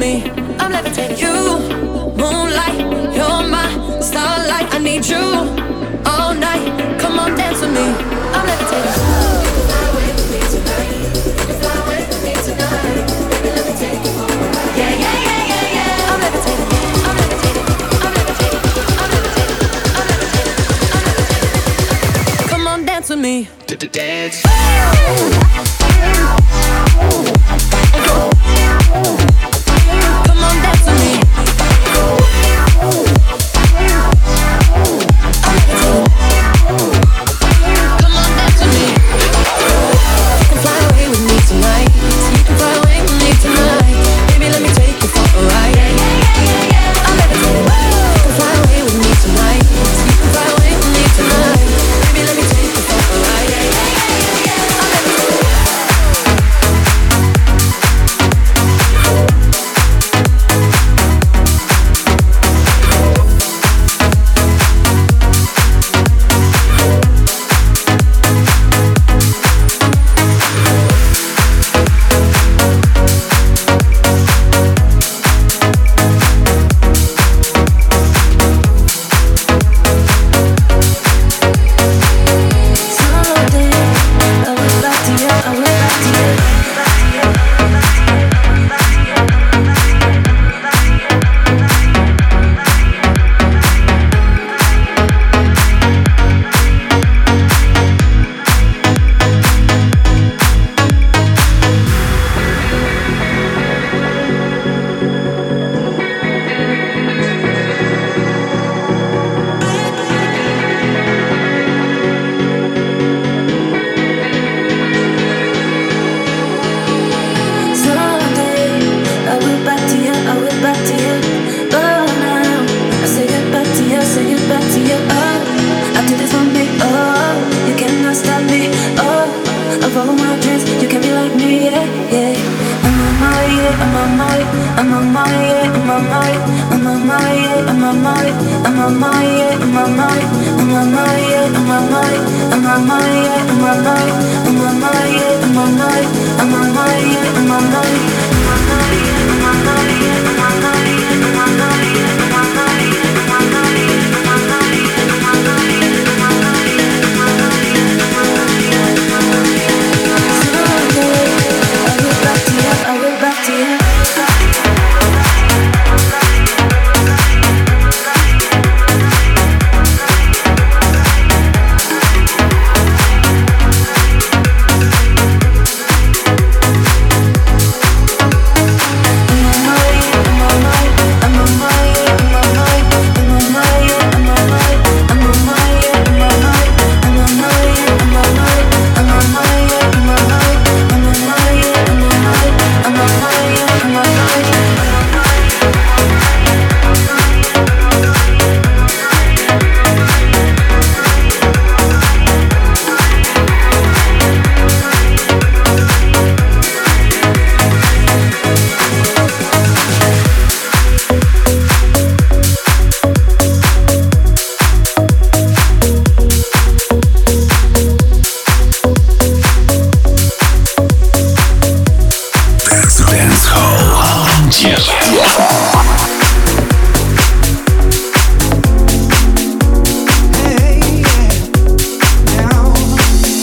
me. I'm levitating. You, moonlight, you're my starlight. I need you all night. Come on, dance with me. I'm levitating. Dance with me. Dance.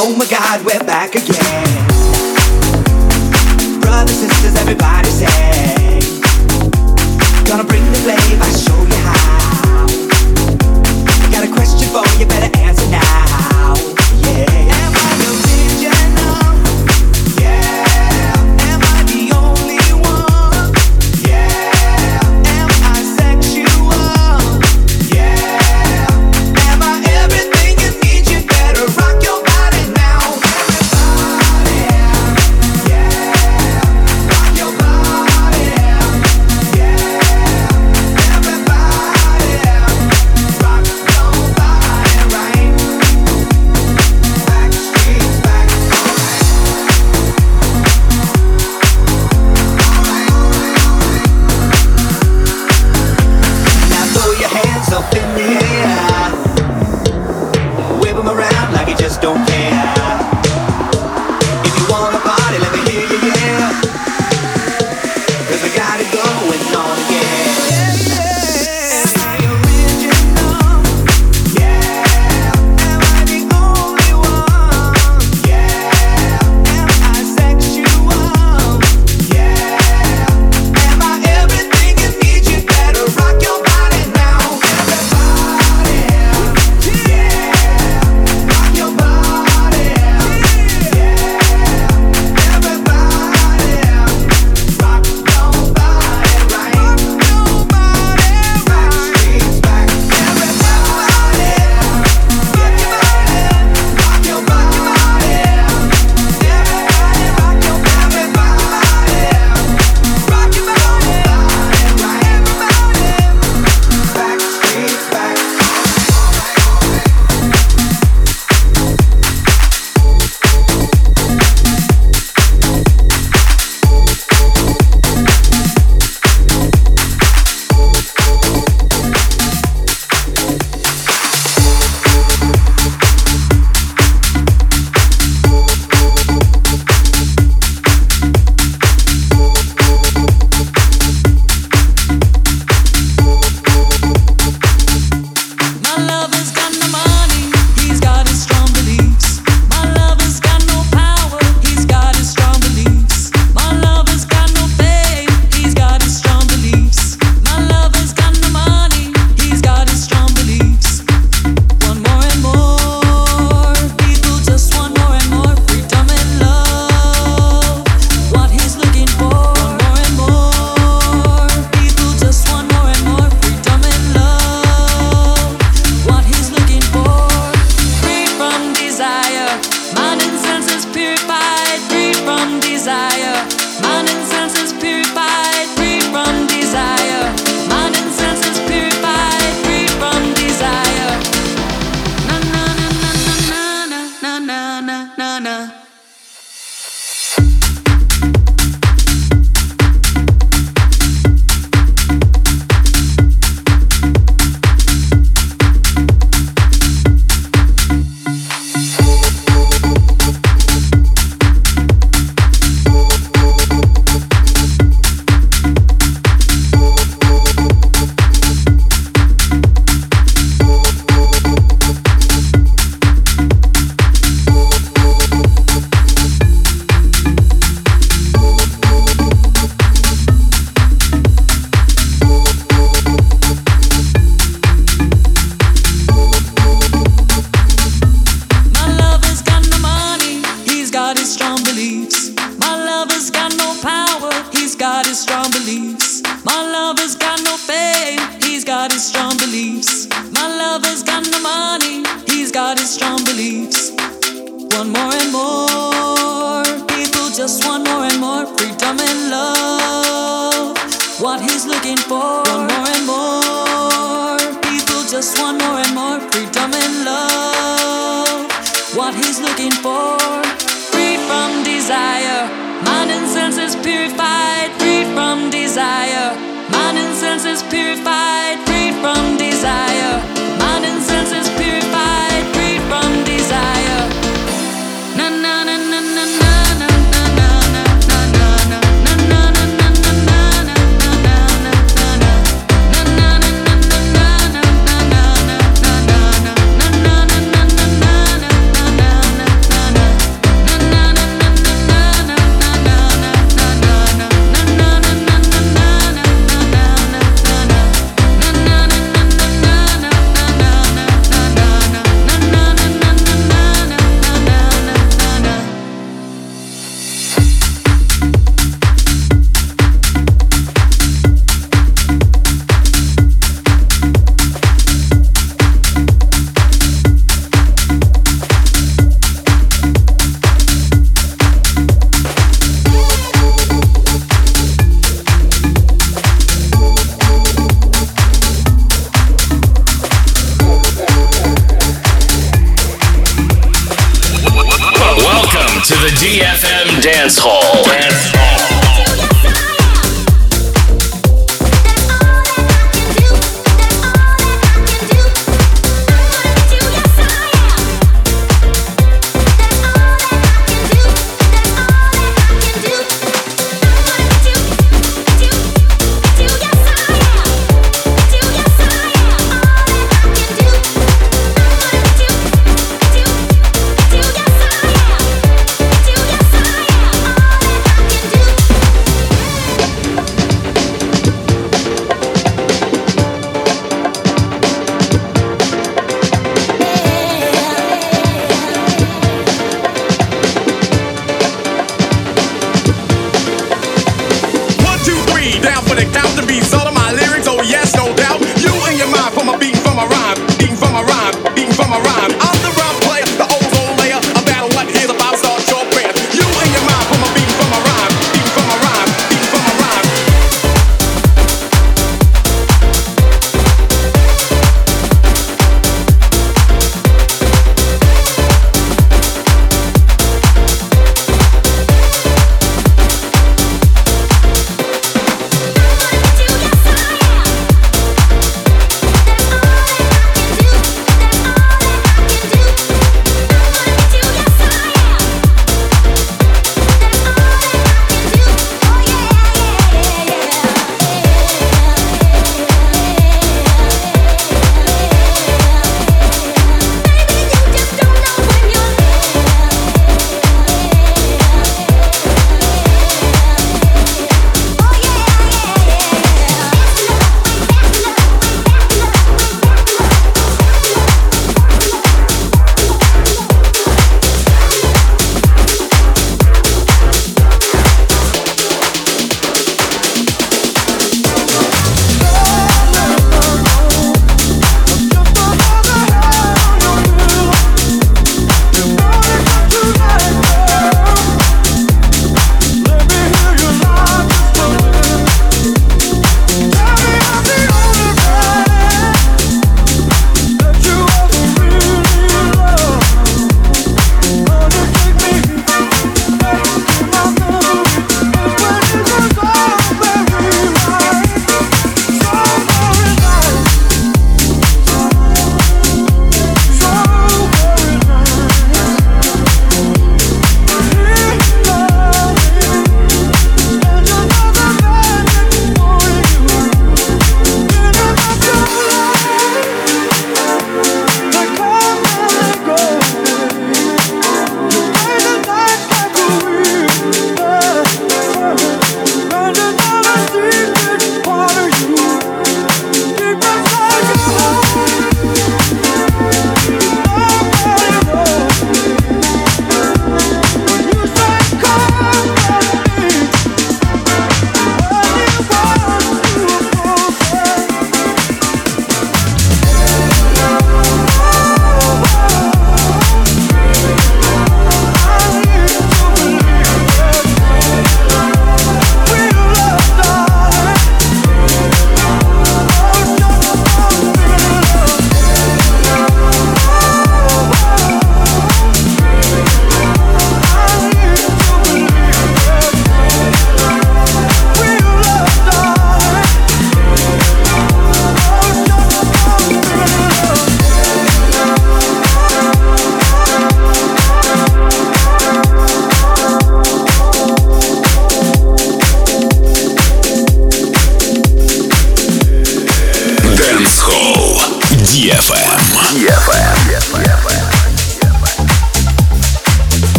Oh my God, we're back again. Brothers, sisters, everybody.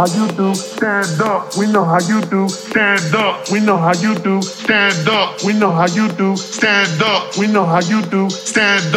How you do. Stand up, we know how you do. Stand up, we know how you do. Stand up, we know how you do. Stand up. We know how you do. Stand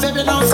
Baby, don't